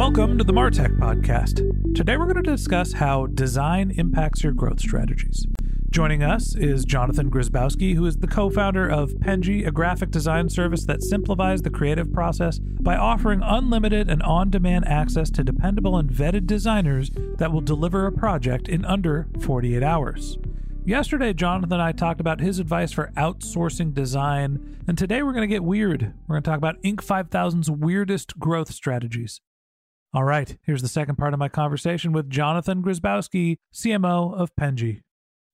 Welcome to the Martech Podcast. Today we're going to discuss how design impacts your growth strategies. Joining us is Jonathan Grzybowski, who is the co founder of Penji, a graphic design service that simplifies the creative process by offering unlimited and on demand access to dependable and vetted designers that will deliver a project in under 48 hours. Yesterday, Jonathan and I talked about his advice for outsourcing design, and today we're going to get weird. We're going to talk about Inc. 5000's weirdest growth strategies. All right, here's the second part of my conversation with Jonathan Grzybowski, CMO of Penji.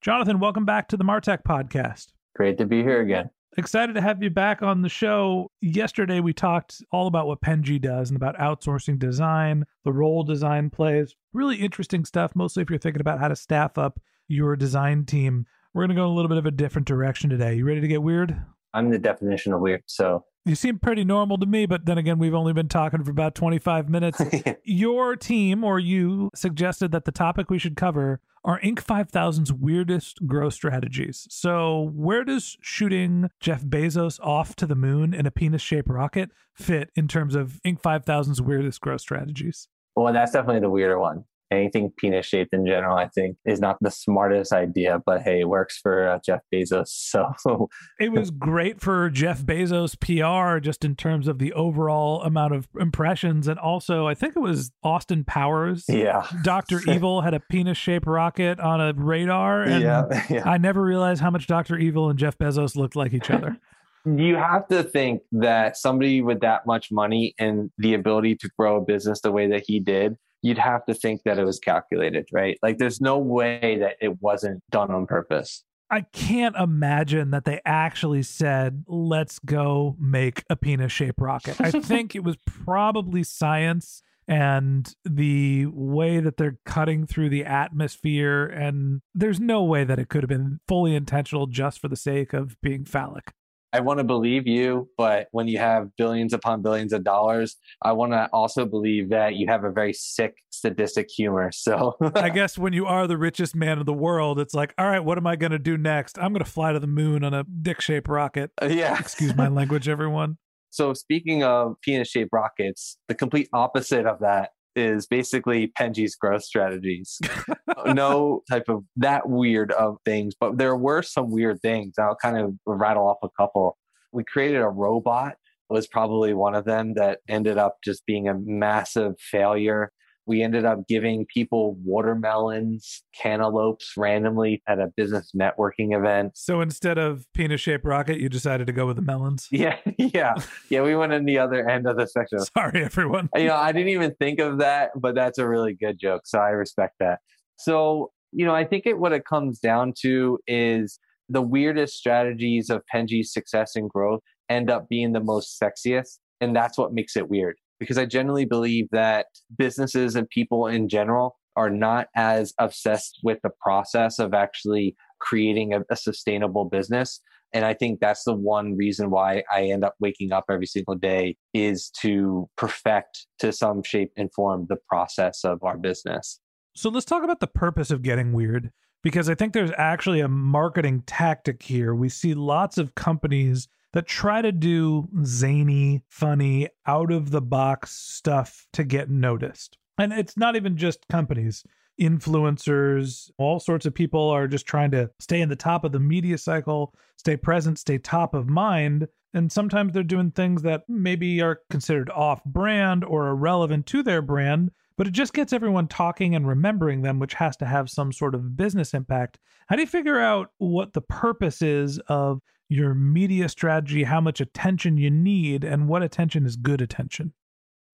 Jonathan, welcome back to the Martech podcast. Great to be here again. Excited to have you back on the show. Yesterday, we talked all about what Penji does and about outsourcing design, the role design plays. Really interesting stuff, mostly if you're thinking about how to staff up your design team. We're going to go in a little bit of a different direction today. You ready to get weird? I'm the definition of weird, so you seem pretty normal to me, but then again, we've only been talking for about 25 minutes. Your team or you suggested that the topic we should cover are Inc. 5000's weirdest growth strategies. So, where does shooting Jeff Bezos off to the moon in a penis shaped rocket fit in terms of Inc. 5000's weirdest growth strategies? Well, that's definitely the weirder one anything penis shaped in general, I think, is not the smartest idea. But hey, it works for uh, Jeff Bezos. So it was great for Jeff Bezos PR just in terms of the overall amount of impressions. And also, I think it was Austin Powers. Yeah. Dr. Evil had a penis shaped rocket on a radar. And yeah, yeah. I never realized how much Dr. Evil and Jeff Bezos looked like each other. you have to think that somebody with that much money and the ability to grow a business the way that he did you'd have to think that it was calculated, right? Like there's no way that it wasn't done on purpose. I can't imagine that they actually said, let's go make a penis shaped rocket. I think it was probably science and the way that they're cutting through the atmosphere. And there's no way that it could have been fully intentional just for the sake of being phallic. I want to believe you, but when you have billions upon billions of dollars, I want to also believe that you have a very sick sadistic humor. So I guess when you are the richest man in the world, it's like, all right, what am I going to do next? I'm going to fly to the moon on a dick shaped rocket. Uh, yeah. Excuse my language, everyone. So speaking of penis shaped rockets, the complete opposite of that is basically Penji's growth strategies. no type of that weird of things, but there were some weird things. I'll kind of rattle off a couple. We created a robot was probably one of them that ended up just being a massive failure. We ended up giving people watermelons, cantaloupes randomly at a business networking event. So instead of penis shaped rocket, you decided to go with the melons? Yeah, yeah. Yeah, we went in the other end of the spectrum. Sorry, everyone. You know, I didn't even think of that, but that's a really good joke. So I respect that. So, you know, I think it what it comes down to is the weirdest strategies of Penji's success and growth end up being the most sexiest. And that's what makes it weird because I generally believe that businesses and people in general are not as obsessed with the process of actually creating a, a, sustainable business. And I think that's the one reason why I end up waking up every single day is to perfect to some shape and form the process of our business. So let's talk about the purpose of getting weird because I think there's actually a marketing tactic here. We see lots of companies that try to do zany, funny, out of the box stuff to get noticed. And it's not even just companies. Influencers, all sorts of people are just trying to stay in the top of the media cycle, stay present, stay top of mind. And sometimes they're doing things that maybe are considered off brand or irrelevant to their brand, but it just gets everyone talking and remembering them, which has to have some sort of business impact. How do you figure out what the purpose is of your media strategy, how much attention you need, and what attention is good attention?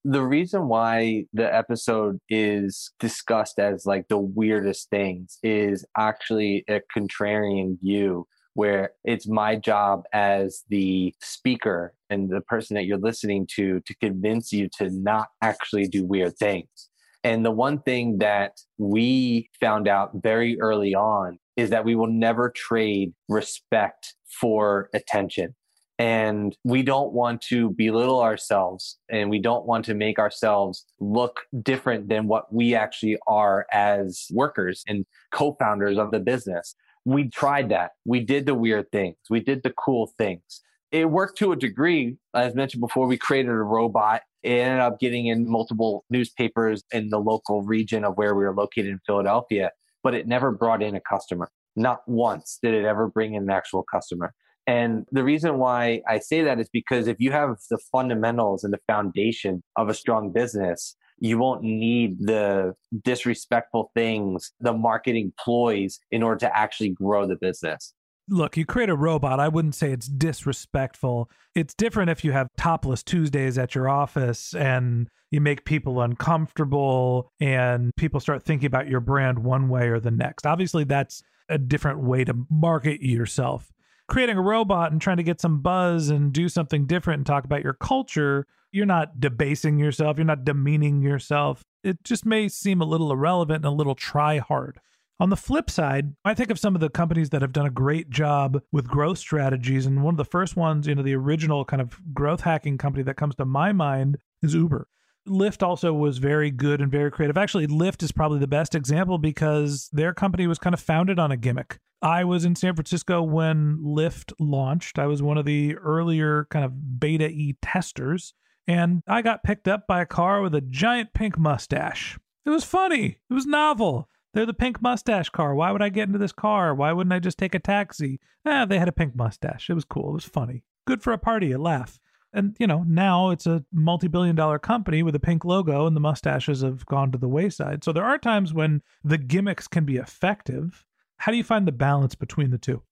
The reason why the episode is discussed as like the weirdest things is actually a contrarian view where it's my job as the speaker and the person that you're listening to to convince you to not actually do weird things. And the one thing that we found out very early on is that we will never trade respect for attention. And we don't want to belittle ourselves and we don't want to make ourselves look different than what we actually are as workers and co founders of the business. We tried that. We did the weird things, we did the cool things. It worked to a degree. As mentioned before, we created a robot it ended up getting in multiple newspapers in the local region of where we were located in Philadelphia, but it never brought in a customer. Not once did it ever bring in an actual customer. And the reason why I say that is because if you have the fundamentals and the foundation of a strong business, you won't need the disrespectful things, the marketing ploys in order to actually grow the business look, you create a robot. I wouldn't say it's disrespectful. It's different if you have topless Tuesdays at your office and you make people uncomfortable and people start thinking about your brand one way or the next. Obviously, that's a different way to market yourself. Creating a robot and trying to get some buzz and do something different and talk about your culture, you're not debasing yourself, you're not demeaning yourself. It just may seem a little irrelevant and a little try hard. On the flip side, I think of some of the companies that have done a great job with growth strategies. And one of the first ones, you know, the original kind of growth hacking company that comes to my mind is Uber. Lyft also was very good and very creative. Actually, Lyft is probably the best example because their company was kind of founded on a gimmick. I was in San Francisco when Lyft launched. I was one of the earlier kind of beta E testers, and I got picked up by a car with a giant pink mustache. It was funny, it was novel. They're the pink mustache car. Why would I get into this car? Why wouldn't I just take a taxi? Ah, they had a pink mustache. It was cool. It was funny. Good for a party, a laugh. And, you know, now it's a multi billion dollar company with a pink logo and the mustaches have gone to the wayside. So there are times when the gimmicks can be effective. How do you find the balance between the two?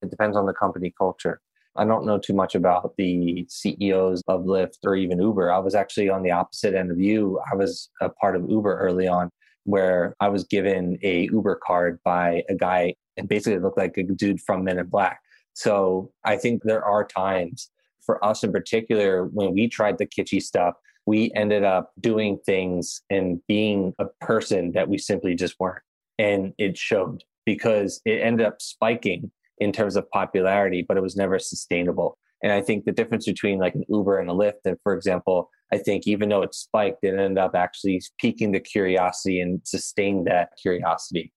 It depends on the company culture. I don't know too much about the CEOs of Lyft or even Uber. I was actually on the opposite end of you. I was a part of Uber early on where I was given a Uber card by a guy and basically looked like a dude from Men in Black. So I think there are times for us in particular when we tried the kitschy stuff, we ended up doing things and being a person that we simply just weren't. And it showed because it ended up spiking in terms of popularity, but it was never sustainable. And I think the difference between like an Uber and a Lyft, and for example, I think even though it spiked, it ended up actually piquing the curiosity and sustained that curiosity.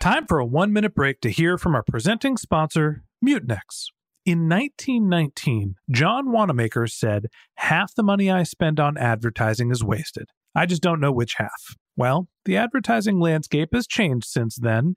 Time for a one minute break to hear from our presenting sponsor, Mutinex. In 1919, John Wanamaker said, Half the money I spend on advertising is wasted. I just don't know which half. Well, the advertising landscape has changed since then,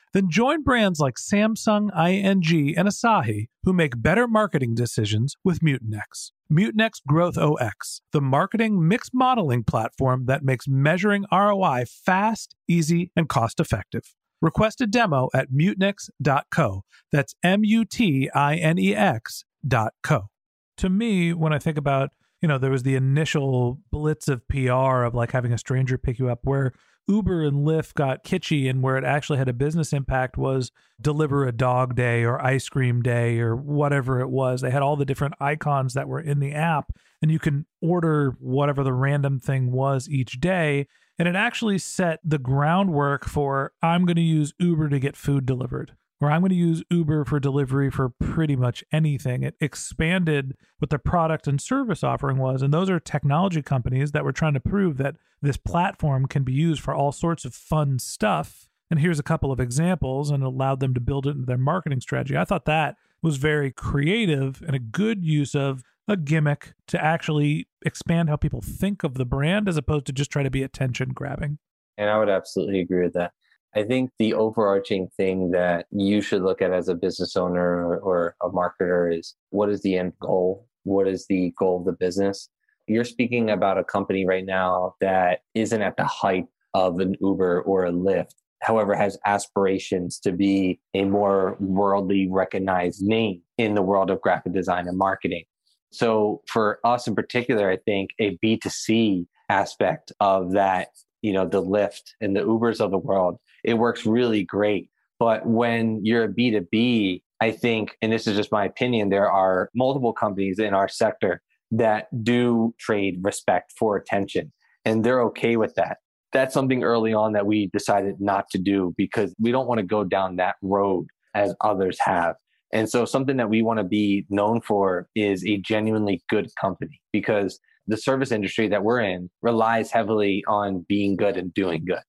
then join brands like Samsung, ING, and Asahi who make better marketing decisions with Mutinex. Mutinex Growth OS, the marketing mix modeling platform that makes measuring ROI fast, easy, and cost effective. Request a demo at mutinex.co. That's M U T I N E X dot co. To me, when I think about, you know, there was the initial blitz of PR of like having a stranger pick you up where Uber and Lyft got kitschy and where it actually had a business impact was deliver a dog day or ice cream day or whatever it was. They had all the different icons that were in the app and you can order whatever the random thing was each day. And it actually set the groundwork for I'm going to use Uber to get food delivered or I'm going to use Uber for delivery for pretty much anything. It expanded what the product and service offering was. And those are technology companies that were trying to prove that this platform can be used for all sorts of fun stuff. And here's a couple of examples and allowed them to build it into their marketing strategy. I thought that was very creative and a good use of a gimmick to actually expand how people think of the brand as opposed to just try to be attention grabbing. And I would absolutely agree with that. I think the overarching thing that you should look at as a business owner or, a marketer is what is the end goal? What is the goal of the business? You're speaking about a company right now that isn't at the height of an Uber or a Lyft, however, has aspirations to be a more worldly recognized name in the world of graphic design and marketing. So for us in particular, I think a B2C aspect of that, you know, the Lyft and the Ubers of the world it works really great. But when you're a B2B, I think, and this is just my opinion, there are multiple companies in our sector that do trade respect for attention, and they're okay with that. That's something early on that we decided not to do because we don't want to go down that road as others have. And so, something that we want to be known for is a genuinely good company because the service industry that we're in relies heavily on being good and doing good.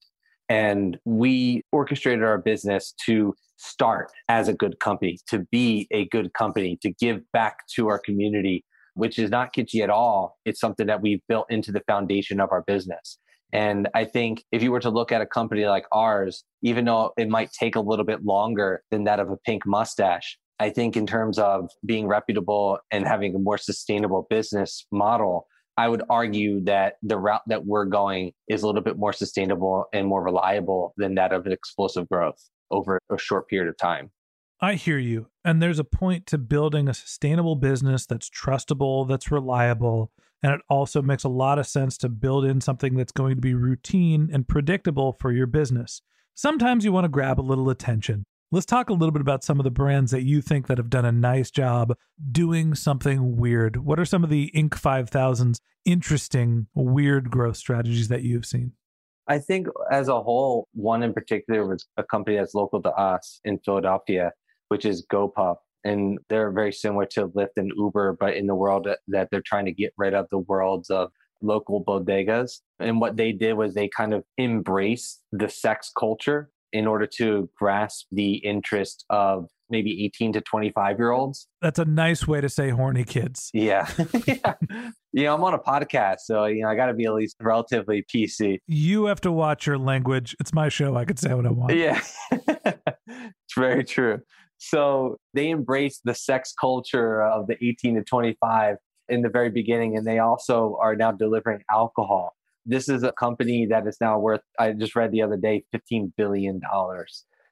And we orchestrated our business to start as a good company, to be a good company, to give back to our community, which is not kitschy at all. It's something that we've built into the foundation of our business. And I think if you were to look at a company like ours, even though it might take a little bit longer than that of a pink mustache, I think in terms of being reputable and having a more sustainable business model, I would argue that the route that we're going is a little bit more sustainable and more reliable than that of explosive growth over a short period of time. I hear you. And there's a point to building a sustainable business that's trustable, that's reliable. And it also makes a lot of sense to build in something that's going to be routine and predictable for your business. Sometimes you want to grab a little attention. Let's talk a little bit about some of the brands that you think that have done a nice job doing something weird. What are some of the Inc. 5000's interesting weird growth strategies that you've seen? I think as a whole, one in particular was a company that's local to us in Philadelphia, which is GoPuff. And they're very similar to Lyft and Uber, but in the world that they're trying to get rid of the worlds of local bodegas. And what they did was they kind of embraced the sex culture in order to grasp the interest of maybe 18 to 25 year olds. That's a nice way to say horny kids. Yeah. yeah. You know, I'm on a podcast, so, you know, I got to be at least relatively PC. You have to watch your language. It's my show. I could say what I want. Yeah. it's very true. So they embrace the sex culture of the 18 to 25 in the very beginning, and they also are now delivering alcohol. This is a company that is now worth, I just read the other day, $15 billion,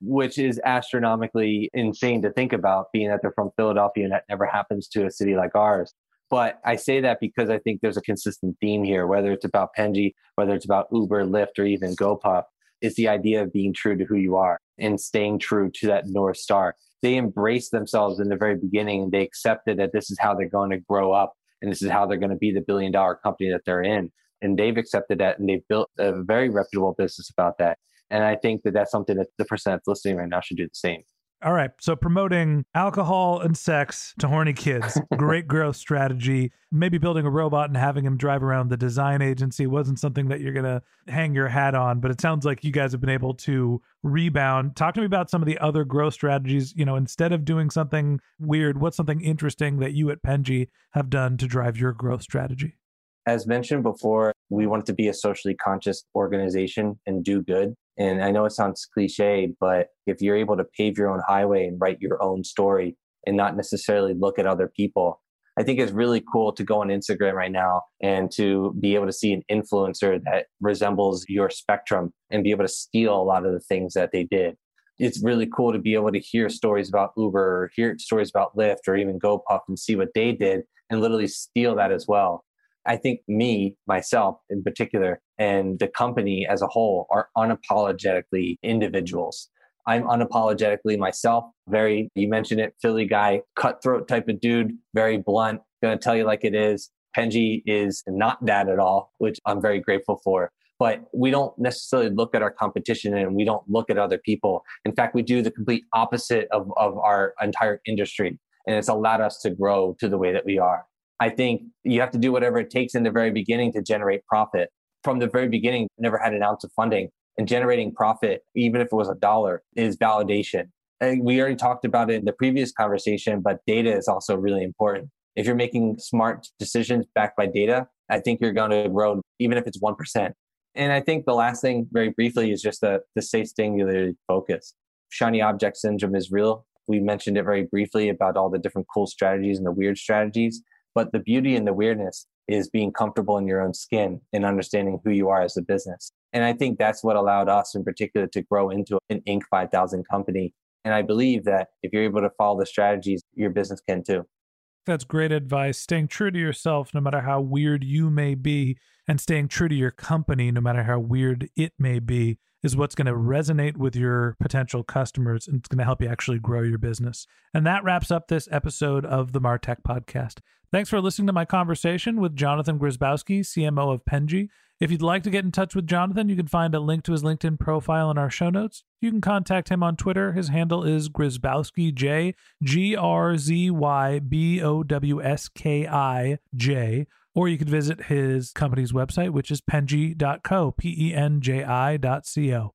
which is astronomically insane to think about, being that they're from Philadelphia and that never happens to a city like ours. But I say that because I think there's a consistent theme here, whether it's about Penji, whether it's about Uber, Lyft, or even GoPuff. It's the idea of being true to who you are and staying true to that North Star. They embrace themselves in the very beginning and they accepted that this is how they're going to grow up and this is how they're going to be the billion dollar company that they're in and they've accepted that and they've built a very reputable business about that. And I think that that's something that the person that's listening right now should do the same. All right. So promoting alcohol and sex to horny kids, great growth strategy. Maybe building a robot and having him drive around the design agency wasn't something that you're going to hang your hat on, but it sounds like you guys have been able to rebound. Talk to me about some of the other growth strategies. You know, instead of doing something weird, what's something interesting that you at Penji have done to drive your growth strategy? As mentioned before, we want to be a socially conscious organization and do good. And I know it sounds cliche, but if you're able to pave your own highway and write your own story and not necessarily look at other people, I think it's really cool to go on Instagram right now and to be able to see an influencer that resembles your spectrum and be able to steal a lot of the things that they did. It's really cool to be able to hear stories about Uber or hear stories about Lyft or even GoPuff and see what they did and literally steal that as well. I think me, myself in particular, and the company as a whole are unapologetically individuals. I'm unapologetically myself, very, you mentioned it, Philly guy, cutthroat type of dude, very blunt, gonna tell you like it is. Penji is not that at all, which I'm very grateful for. But we don't necessarily look at our competition and we don't look at other people. In fact, we do the complete opposite of, of our entire industry. And it's allowed us to grow to the way that we are. I think you have to do whatever it takes in the very beginning to generate profit. From the very beginning, never had an ounce of funding and generating profit, even if it was a dollar, is validation. And we already talked about it in the previous conversation, but data is also really important. If you're making smart decisions backed by data, I think you're going to grow, even if it's 1%. And I think the last thing, very briefly, is just the, the stay singularly focus. Shiny object syndrome is real. We mentioned it very briefly about all the different cool strategies and the weird strategies. But the beauty and the weirdness is being comfortable in your own skin and understanding who you are as a business. And I think that's what allowed us in particular to grow into an Inc. 5000 company. And I believe that if you're able to follow the strategies, your business can too. That's great advice. Staying true to yourself, no matter how weird you may be, and staying true to your company, no matter how weird it may be, is what's going to resonate with your potential customers and it's going to help you actually grow your business. And that wraps up this episode of the Martech podcast. Thanks for listening to my conversation with Jonathan Grzybowski, CMO of Penji. If you'd like to get in touch with Jonathan, you can find a link to his LinkedIn profile in our show notes. You can contact him on Twitter. His handle is Grzybowski J, G R Z Y B O W S K I J. Or you could visit his company's website, which is penji.co, P E N J I.co.